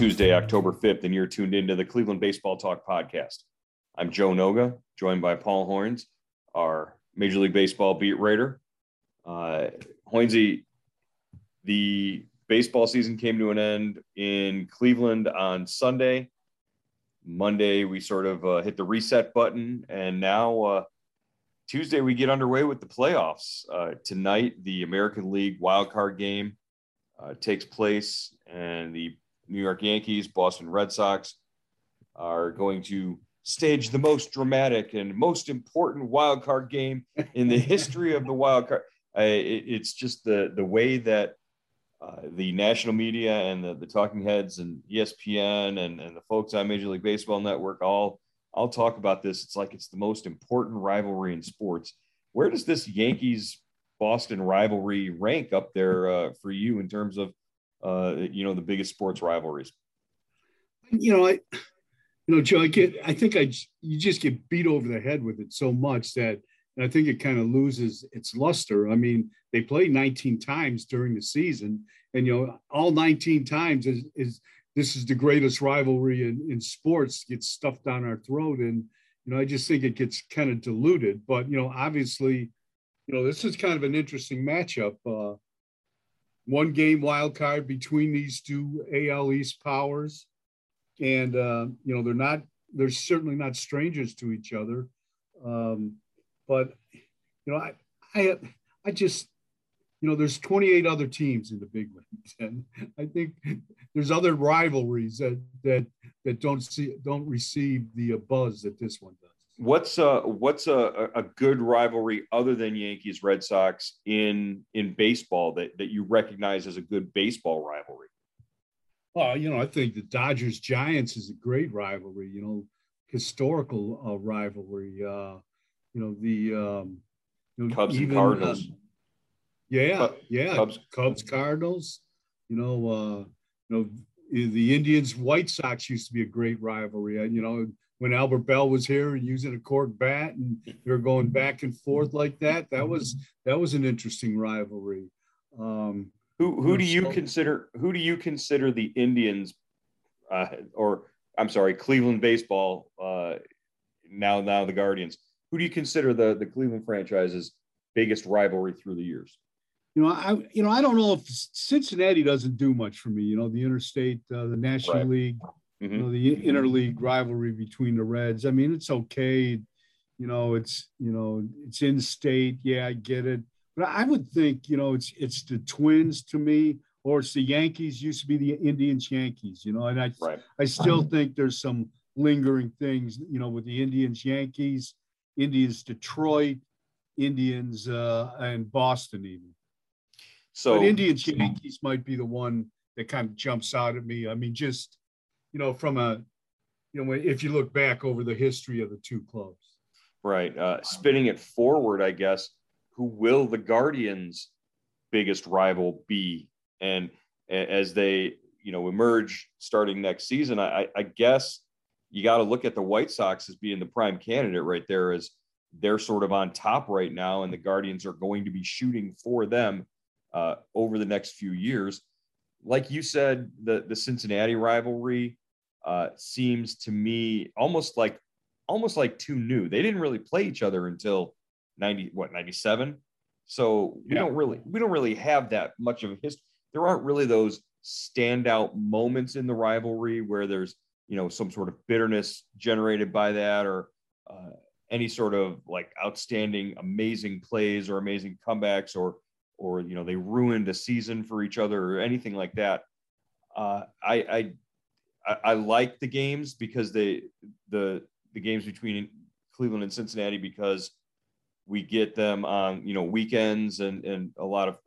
Tuesday, October 5th, and you're tuned into the Cleveland Baseball Talk podcast. I'm Joe Noga, joined by Paul Hoynes, our Major League Baseball beat writer. Uh, Hoynsie, the baseball season came to an end in Cleveland on Sunday. Monday, we sort of uh, hit the reset button, and now uh, Tuesday, we get underway with the playoffs. Uh, tonight, the American League wild card game uh, takes place, and the New York Yankees, Boston Red Sox are going to stage the most dramatic and most important wild card game in the history of the wild card. Uh, it, it's just the the way that uh, the national media and the, the talking heads and ESPN and, and the folks on Major League Baseball Network all all talk about this. It's like it's the most important rivalry in sports. Where does this Yankees Boston rivalry rank up there uh, for you in terms of uh, you know the biggest sports rivalries? you know, I, you know, Joe, I get, I think I, you just get beat over the head with it so much that I think it kind of loses its luster. I mean, they played 19 times during the season, and you know, all 19 times is, is this is the greatest rivalry in, in sports gets stuffed down our throat, and you know, I just think it gets kind of diluted. But you know, obviously, you know, this is kind of an interesting matchup. Uh, one game wild card between these two AL East powers. And uh, you know they're not they're certainly not strangers to each other. Um, but you know I, I i just you know there's 28 other teams in the big leagues and i think there's other rivalries that that that don't see don't receive the uh, buzz that this one does What's a what's a, a good rivalry other than Yankees Red Sox in in baseball that that you recognize as a good baseball rivalry? well you know i think the dodgers giants is a great rivalry you know historical uh, rivalry uh you know the um you know, Cubs and Cardinals. uh, yeah yeah Cubs- Cubs, Cardinals. You know, uh, you know the Indians White Sox used to be a great rivalry. You know, when Albert Belle was here and using a cork bat, and they were going back and forth like that. That was that was an interesting rivalry. Um, Who who do you So- consider who do you consider the Indians uh, or I'm sorry, Cleveland baseball uh, now now the Guardians. Who do you consider the the Cleveland franchise's biggest rivalry through the years? you know, I you know I don't know if Cincinnati doesn't do much for me. You know, the interstate, uh, the National Right. League, Mhm. you know, the interleague rivalry between the Reds. I mean, it's okay. You know, it's you know, it's in state. Yeah, I get it. But I would think, you know, it's it's the Twins to me, or it's the Yankees. Used to be the Indians Yankees. You know, and I Right. I still think there's some lingering things. You know, with the Indians Yankees, Indians Detroit, Indians uh, and Boston even. So but Indians Yankees might be the one that kind of jumps out at me. I mean, just you know, from a you know, if you look back over the history of the two clubs. Right. Uh, spinning it forward, I guess, who will the Guardians' biggest rival be? And as they, you know, emerge starting next season, I, I- guess you got to look at the White Sox as being the prime candidate right there, as they're sort of on top right now, and the Guardians are going to be shooting for them uh, over the next few years. Like you said, the the Cincinnati rivalry uh, seems to me almost like almost like too new. They didn't really play each other until 90 what 97 so we yeah. don't really we don't really have that much of a history there aren't really those standout moments in the rivalry where there's you know some sort of bitterness generated by that or uh, any sort of like outstanding amazing plays or amazing comebacks or or you know they ruined a season for each other or anything like that. Uh, I, I i like the games because they the the games between cleveland and cincinnati because we get them on you know weekends and and a lot of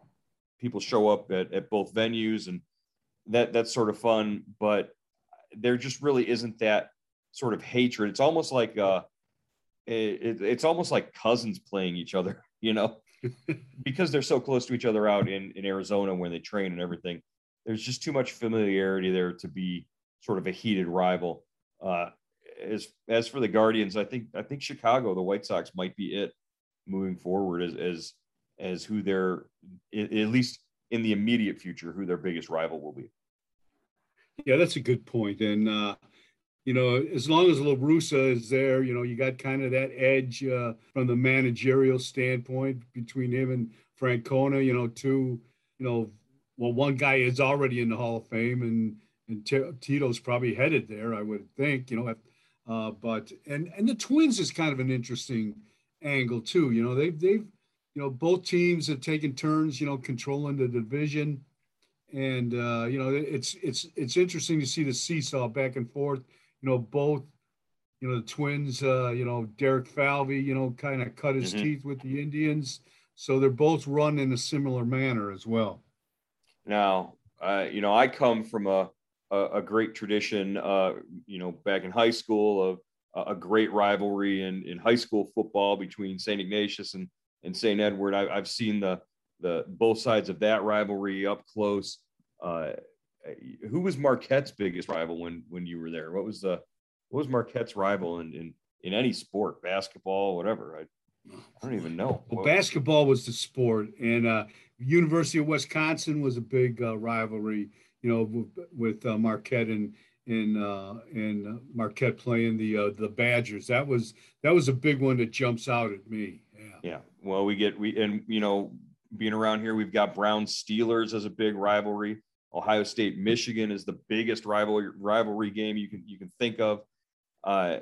people show up at, at both venues and that that's sort of fun but there just really isn't that sort of hatred. It's almost like uh it, it's almost like cousins playing each other you know because they're so close to each other out in in arizona when they train and everything there's just too much familiarity there to be sort of a heated rival uh as as for the guardians i think i think chicago the white sox might be it moving forward as as as who their at least in the immediate future who their biggest rival will be. Yeah, that's a good. And uh, you know, as long as La Russa is there, you know, you got kind of that edge uh, from the managerial standpoint between him and Francona. You know, two, you know, well, one guy is already in the Hall of Fame, and and T- Tito's probably headed there, I would think. You know, uh, but and and the Twins is kind of an interesting angle too. You know, they've they've you know both teams have taken turns, you know, controlling the division, and uh, you know it's it's it's interesting to see the seesaw back and forth. You know, both you know the Twins. Uh, you know, Derek Falvey, you know, kind of cut his mm-hmm. teeth with the Indians, so they're both run in a similar manner as well. Now, uh, you know, I come from a a, a great tradition. Uh, you know, back in high school of a great rivalry in, in high school football between St. Ignatius and, and St. Edward. I, have seen the, the both sides of that rivalry up close. Uh, who was Marquette's biggest rival when when you were there? What was the what was Marquette's rival in in, in any sport, basketball, whatever? I, I don't even know. Well, basketball was the sport, and uh, University of Wisconsin was a big uh, rivalry. You know, with, with uh, Marquette and in uh, in Marquette playing the uh, the Badgers. That was that was a big one that jumps out at me. Yeah. Yeah. Well, we get we and you know being around here, we've got Brown Steelers as a big rivalry. Ohio State Michigan is the biggest rivalry rivalry game you can you can think of. Uh,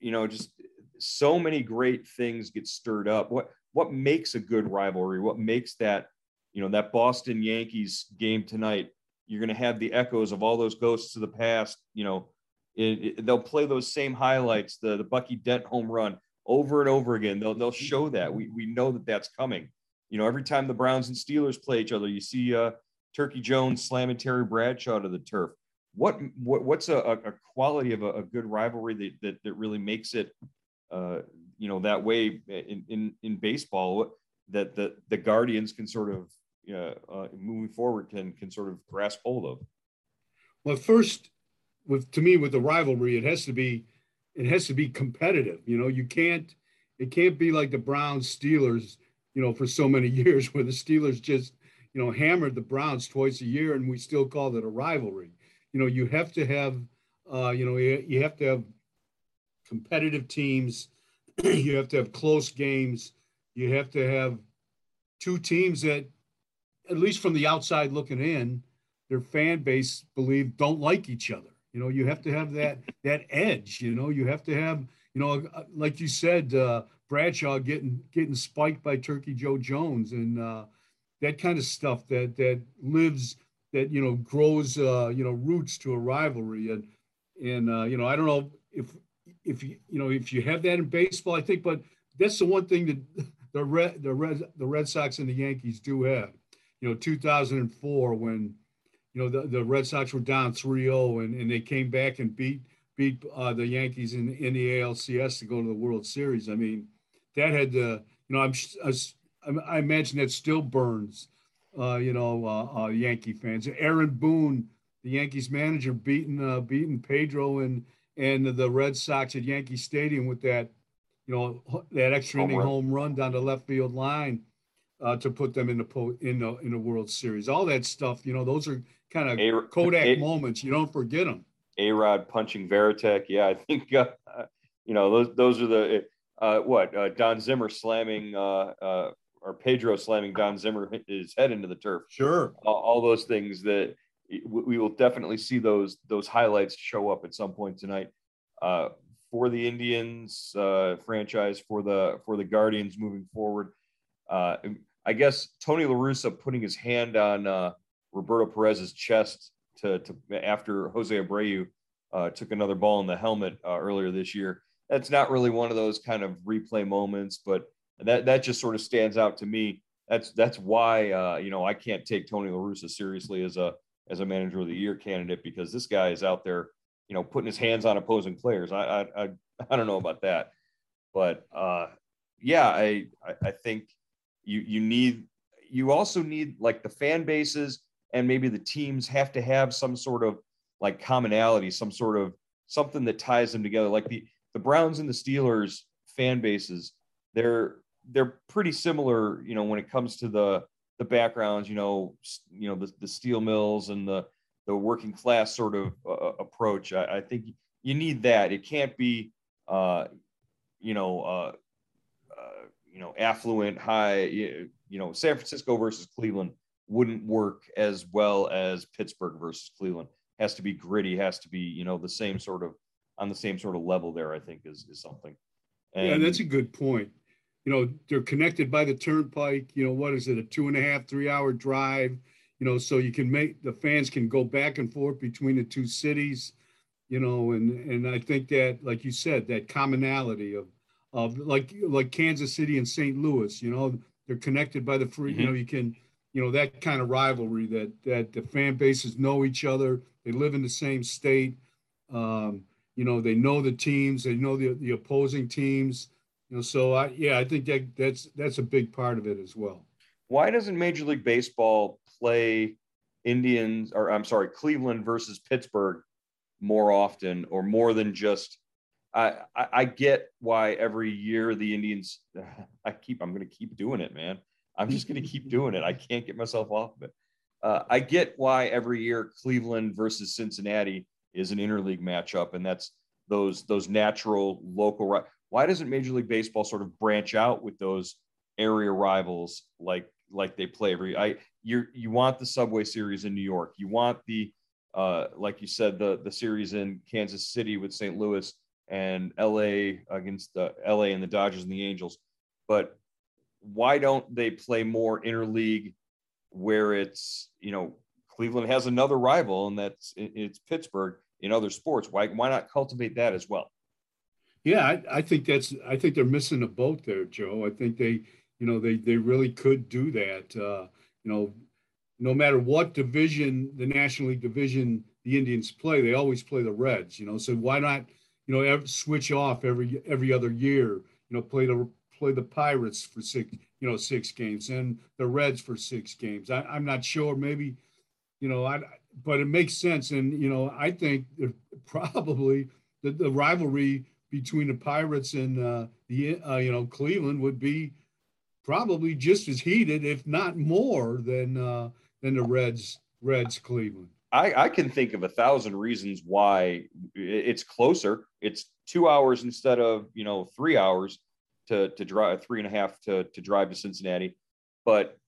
you know, just so many great things get stirred up. What what makes a good rivalry? What makes that you know that Boston Yankees game tonight you're going to have the echoes of all those ghosts of the past. You know, it, it, they'll play those same highlights, the the Bucky Dent home run over and over again. They'll they'll show that. We we know that that's coming. You know, every time the Browns and Steelers play each other, you see uh, Turkey Jones slamming Terry Bradshaw to the turf. What, what what's a, a quality of a, a, good rivalry that, that that really makes it, uh, you know, that way in in, in baseball that the the Guardians can sort of uh, uh, moving forward can can sort of grasp hold of? Well, first, with to me with the rivalry, it has to be it has to be competitive. You know, you can't it can't be like the Browns Steelers. You know, for so many years where the Steelers just you know hammered the Browns twice a year, and we still called it a rivalry. You know, you have to have uh, you know you, you have to have competitive teams. you have to have close games. You have to have two teams that at least from the outside looking in, their fan base believe don't like each other. You know, you have to have that that edge. You know, you have to have you know, uh, like you said, uh, Bradshaw getting getting spiked by Turkey Joe Jones and uh, that kind of stuff that that lives that you know grows uh, you know roots to a rivalry and and uh, you know I don't know if if you you know if you have that in baseball I think but that's the one thing that the red the red the Red Sox and the Yankees do have you know 2004 when you know the, the Red Sox were down 3-0 and, and they came back and beat beat uh, the Yankees in in the ALCS to go to the World Series. I mean, that had the you know I'm I, I imagine that still burns. Uh, you know, uh, uh, Yankee fans. Aaron Boone, the Yankees manager, beating uh, beating Pedro and and the Red Sox at Yankee Stadium with that, you know, that extra inning home run down the left field line uh, to put them in the po- in the in the World Series. All that stuff, you know, those are kind of Kodak a- moments. You don't forget them. A Rod punching Varitek. Yeah, I think uh, you know those those are the uh, what uh, Don Zimmer slamming uh, uh, or Pedro slamming Don Zimmer his head into the turf. Sure, all, all those things that we will definitely see those those highlights show up at some point tonight uh, for the Indians uh, franchise for the for the Guardians moving forward. Uh, I guess Tony La Russa putting his hand on uh, Roberto Perez's chest to, to after Jose Abreu uh, took another ball in the helmet uh, earlier this year. That's not really one of those kind of replay moments, but that that just sort of stands out to me. That's that's why you know I can't take Tony La Russa seriously as a as a manager of the year candidate because this guy is out there, you know, putting his hands on opposing players. I I I, I don't know about that, but uh, yeah, I I think you you need you also need like the fan bases and maybe the teams have to have some sort of like commonality, some sort of something that ties them together. Like the the Browns and the Steelers fan bases, they're they're pretty similar, you know, when it comes to the the backgrounds, you know, you know the, the steel mills and the the working class sort of uh, uh, approach. I, I, think you need that. It can't be, uh, you know, uh, uh, you know, affluent, high. You, you know, San Francisco versus Cleveland wouldn't work as well as Pittsburgh versus Cleveland. Has to be gritty. Has to be, you know, the same sort of on the same sort of level. There, I think is is something. And, yeah, that's a good point you know they're connected by the turnpike you know what is it a two and a half three hour drive you know so you can make the fans can go back and forth between the two cities you know and and i think that like you said that commonality of of like like kansas city and st louis you know they're connected by the free mm-hmm. you know you can you know that kind of rivalry that that the fan bases know each other they live in the same state um, you know they know the teams they know the, the opposing teams know, so I yeah, I think that that's that's a big part of it as well. Why doesn't Major League Baseball play Indians or I'm sorry, Cleveland versus Pittsburgh more often or more than just I, I, I get why every year the Indians I keep I'm gonna keep doing it, man. I'm just gonna keep doing it. I can't get myself off of it. Uh, I get why every year Cleveland versus Cincinnati is an interleague matchup, and that's those those natural local why doesn't Major League Baseball sort of branch out with those area rivals like like they play every I you you want the Subway Series in New York, you want the uh, like you said the the series in Kansas City with St. Louis and LA against the LA and the Dodgers and the Angels, but why don't they play more interleague where it's you know Cleveland has another rival and that's it's Pittsburgh in other sports. Why why not cultivate that as well? Yeah, I, I, think that's I think they're missing a boat there, Joe. I think they, you know, they they really could do that. Uh, you know, no matter what division the National League division the Indians play, they always play the Reds. You know, so why not, you know, switch off every every other year? You know, play the play the Pirates for six, you know, six games and the Reds for six games. I, I'm not sure. Maybe, you know, I but it makes sense. And you know, I think probably the, the rivalry between the Pirates and uh, the uh, you know Cleveland would be probably just as heated, if not more, than uh, than the Reds Reds Cleveland. I, I can think of a thousand reasons why it's closer. It's two hours instead of you know three hours to to drive three and a half to to drive to Cincinnati, but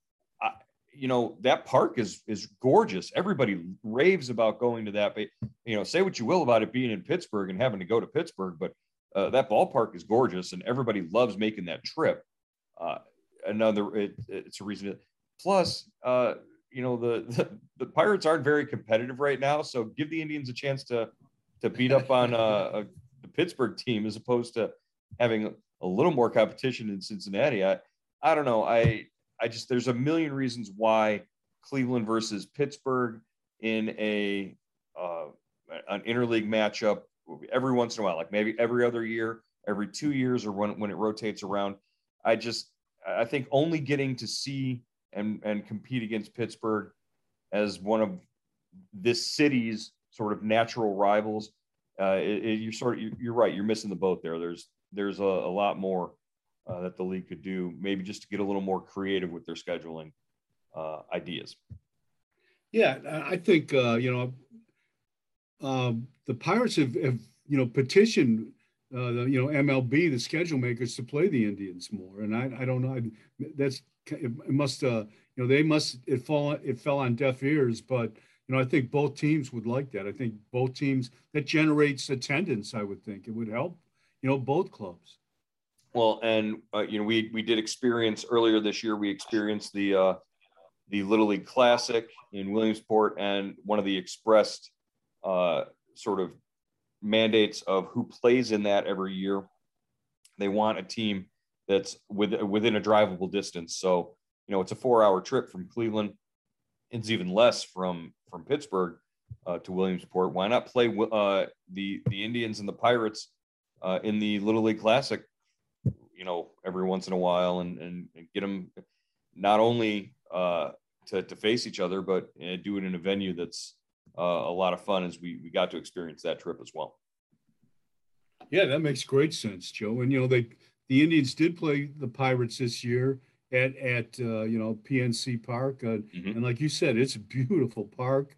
you know that park is is gorgeous. Everybody raves about going to that. But you know, say what you will about it being in Pittsburgh and having to go to Pittsburgh, but uh, that ballpark is gorgeous and everybody loves making that trip. Uh, another, it, it's a reason. To, plus, uh, you know, the, the, the Pirates aren't very competitive right now, so give the Indians a chance to to beat up on uh, a, the Pittsburgh team as opposed to having a little more competition in Cincinnati. I I don't know. I I just there's a million reasons why Cleveland versus Pittsburgh in a uh, an interleague matchup every once in a while, like maybe every other year, every two years, or when when it rotates around. I just I think only getting to see and and compete against Pittsburgh as one of this city's sort of natural rivals. Uh, you're sort of you're right. You're missing the boat there. There's there's a, a lot more uh, that the league could do, maybe just to get a little more creative with their scheduling uh, ideas. Yeah, I think uh, you know um, the Pirates have, have you know petitioned uh, the you know MLB the schedule makers to play the Indians more, and I I don't know I, that's it must uh you know they must it fall it fell on deaf ears, but you know I think both teams would like that. I think both teams that generates attendance. I would think it would help you know both clubs. Well, and uh, you know we we did experience earlier this year. We experienced the uh, the Little League Classic in Williamsport, and one of the expressed uh, sort of mandates of who plays in that every year. They want a team that's with, within a drivable distance. So, you know, it's a four hour trip from Cleveland. It's even less from, from Pittsburgh uh, to Williamsport. Why not play uh, the, the Indians and the Pirates uh, in the Little League Classic, you know, every once in a while and, and, and get them not only uh, to, to face each other, but uh, do it in a venue that's uh, a lot of fun as we, we got to experience that trip as well. Yeah, that makes great sense, Joe. And, you know, they, the Indians did play the Pirates this year at, at uh, you know, PNC Park. Uh, mm-hmm. And like you said, it's a beautiful park,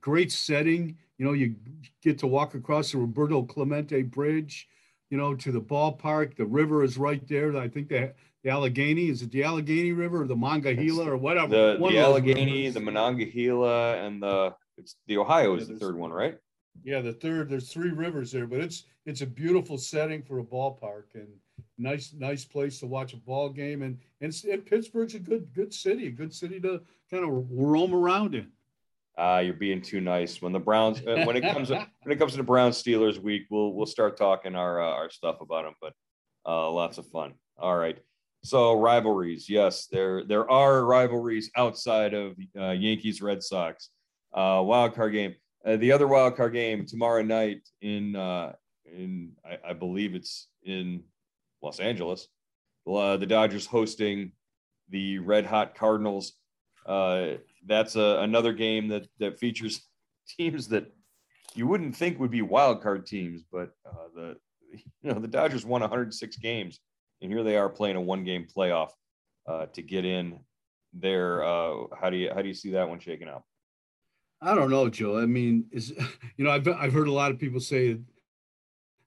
great setting. You know, you get to walk across the Roberto Clemente Bridge, you know, to the ballpark. The river is right there. I think that the Allegheny is it the Allegheny River or the Monongahela or whatever? The, the Allegheny, the Monongahela, and the it's the Ohio is the third one, right? Yeah, the third. There's three rivers there, but it's it's a beautiful setting for a ballpark and nice nice place to watch a ball game. And and, and Pittsburgh's a good good city, a good city to kind of roam around in. Ah, uh, you're being too nice. When the Browns, uh, when it comes to, when it comes to the Browns Steelers week, we'll we'll start talking our uh, our stuff about them. But uh, lots of fun. All right. So rivalries, yes, there there are rivalries outside of uh, Yankees Red Sox uh, wild card game. Uh, the other wild card game tomorrow night in uh, in I, I believe it's in Los Angeles. Uh, the Dodgers hosting the Red Hot Cardinals. Uh, that's a, another game that that features teams that you wouldn't think would be wild card teams, but uh, the you know the Dodgers won 106 games, and here they are playing a one game playoff uh, to get in there. Uh, how do you how do you see that one shaking out? I don't know, Joe. I mean, is you know, I've I've heard a lot of people say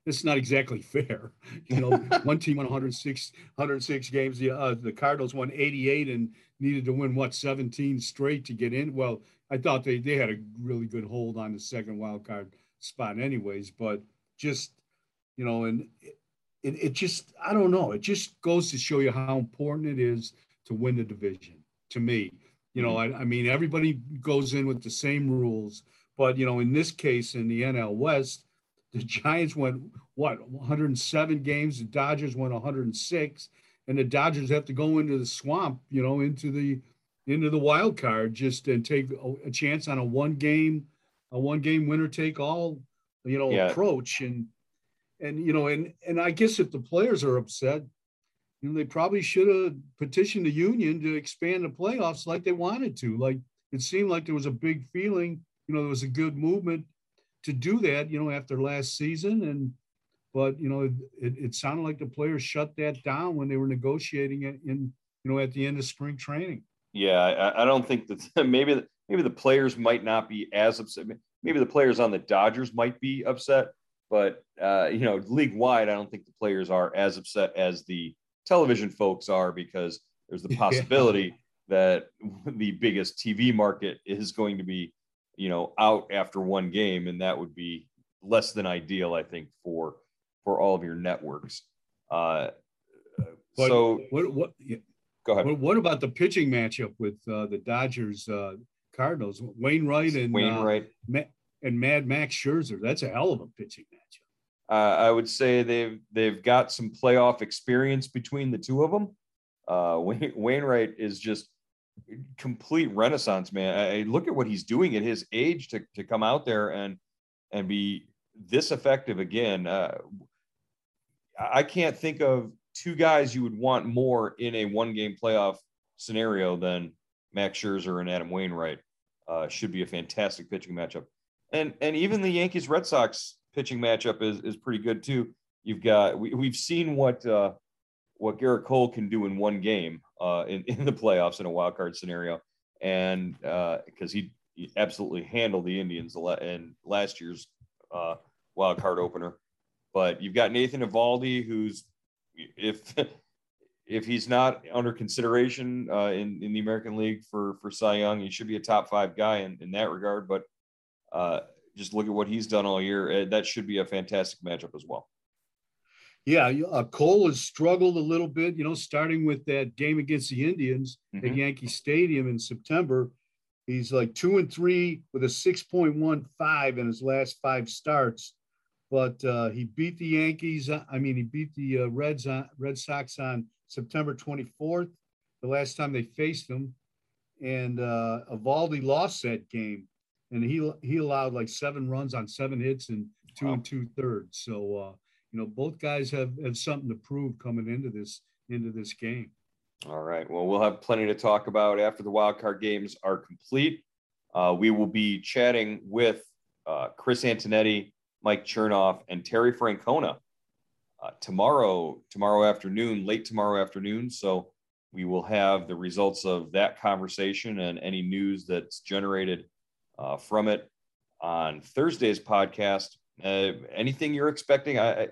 it's not exactly fair. You know, one team won 106 106 games. The uh, the Cardinals won 88 and needed to win what 17 straight to get in. Well, I thought they they had a really good hold on the second wild card spot, anyways. But just you know, and it, it just I don't know. It just goes to show you how important it is to win the division. To me, you know, mm-hmm. I, I mean, everybody goes in with the same rules, but you know, in this case, in the NL West, the Giants went what 107 games, the Dodgers went 106, and the Dodgers have to go into the swamp, you know, into the into the wild card just and take a, a chance on a one game, a one game winner take all, you know, yeah. approach and and you know, and and I guess if the players are upset, you know, they probably should have petitioned the union to expand the playoffs like they wanted to. Like it seemed like there was a big feeling, you know, there was a good movement to do that, you know, after last season. And, but, you know, it, it sounded like the players shut that down when they were negotiating it in, you know, at the end of spring training. Yeah. I, I don't think that maybe, maybe the players might not be as upset. Maybe the players on the Dodgers might be upset, but, uh, you know, league wide, I don't think the players are as upset as the, television folks are because there's the possibility that the biggest TV market is going to be, you know, out after one game, and that would be less than ideal, I think, for for all of your networks. Uh, but so what what yeah. go ahead. What, what, about the pitching matchup with uh, the Dodgers uh, Cardinals? Wainwright and uh, Wainwright uh, and Mad Max Scherzer. That's a hell of a pitching matchup. Uh, I would say they've they've got some playoff experience between the two of them. Uh, Wainwright is just complete renaissance man. I, look at what he's doing at his age to to come out there and and be this effective again. Uh, I can't think of two guys you would want more in a one game playoff scenario than Max Scherzer and Adam Wainwright. Uh, should be a fantastic pitching matchup. And and even the Yankees Red Sox pitching matchup is is pretty good too. You've got we, we've seen what uh, what Gerrit Cole can do in one game uh, in in the playoffs in a wild card scenario, and because uh, he absolutely handled the Indians in last year's uh, wild card opener. But you've got Nathan Eovaldi, who's if if he's not under consideration uh, in in the American League for for Cy Young, he should be a top five guy in, in that regard. But uh, just look at what he's done all year. Uh, that should be a fantastic matchup as well. Yeah, uh, Cole has struggled a little bit, you know, starting with that game against the Indians mm-hmm. at Yankee Stadium in September. He's like two and three with a 6.15 in his last five starts. But uh, he beat the Yankees. Uh, I mean, he beat the uh, Reds on, Red Sox on September 24th, the last time they faced them. And uh, lost that game, and he he allowed like seven runs on seven hits and two wow. and two thirds. So uh, you know, both guys have have something to prove coming into this into this game. All right. Well, we'll have plenty to talk about after the wild card games are complete. Uh, we will be chatting with uh, Chris Antonetti, Mike Chernoff, and Terry Francona uh, tomorrow, tomorrow afternoon, late tomorrow afternoon. So we will have the results of that conversation and any news that's generated uh, from it on Thursday's podcast. Uh, anything you're expecting? I, I,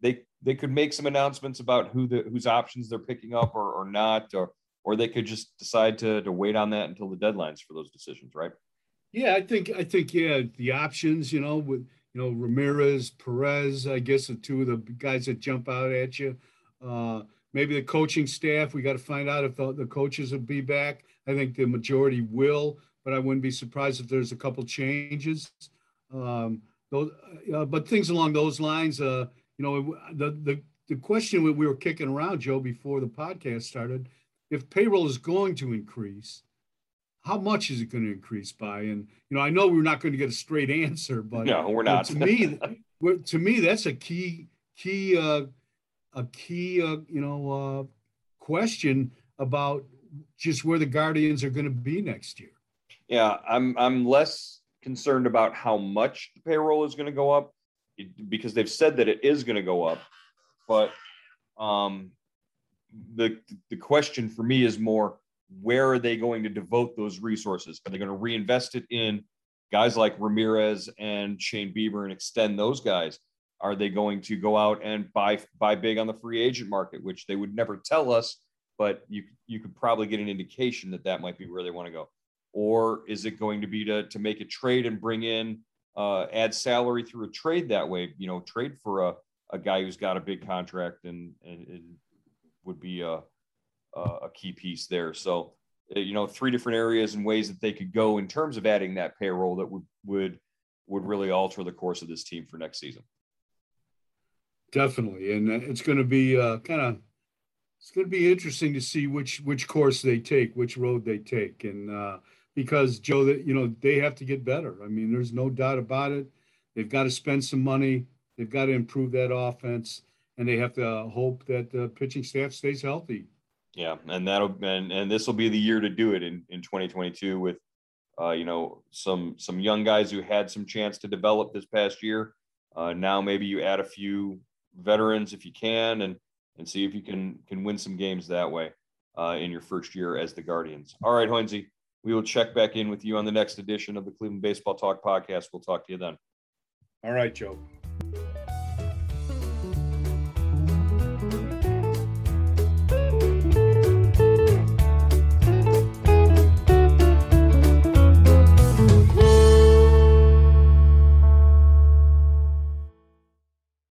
they they could make some announcements about who the whose options they're picking up or, or not, or or they could just decide to to wait on that until the deadlines for those decisions, right? Yeah, I think I think yeah, the options, you know, with you know Ramirez, Perez, I guess the two of the guys that jump out at you. Uh, maybe the coaching staff. We got to find out if the, the coaches will be back. I think the majority will, but I wouldn't be surprised if there's a couple changes. Um, those, uh, but things along those lines. Uh, you know, the, the, the question we were kicking around, Joe, before the podcast started, if payroll is going to increase, how much is it going to increase by? And, you know, I know we're not going to get a straight answer, but no, we're not. to me, to me, that's a key, key, uh, a key, uh, you know, uh, question about just where the Guardians are going to be next year. Yeah, I'm, I'm less concerned about how much the payroll is going to go up because they've said that it is going to go up. But um, the the question for me is more where are they going to devote those resources? Are they going to reinvest it in guys like Ramirez and Shane Bieber and extend those guys? Are they going to go out and buy buy big on the free agent market, which they would never tell us, but you you could probably get an indication that that might be where they want to go. Or is it going to be to to make a trade and bring in uh, add salary through a trade that way. You know, trade for a, a guy who's got a big contract and, and, would be a, a key piece there. So, uh, you know, three different areas and ways that they could go in terms of adding that payroll that would would would really alter the course of this team for next season. Definitely, and uh, it's going to be uh, kind of it's going to be interesting to see which which course they take, which road they take, and uh, because Joe, that you know they have to get better. I mean, there's no doubt about it. They've got to spend some money. They've got to improve that offense, and they have to hope that the pitching staff stays healthy. Yeah, and that'll and and this will be the year to do it in in 2022 with, uh, you know, some some young guys who had some chance to develop this past year. Uh, now maybe you add a few veterans if you can, and and see if you can can win some games that way uh, in your first year as the Guardians. All right, Hoynsie, we will check back in with you on the next edition of the Cleveland Baseball Talk podcast. We'll talk to you then. All right, Joe.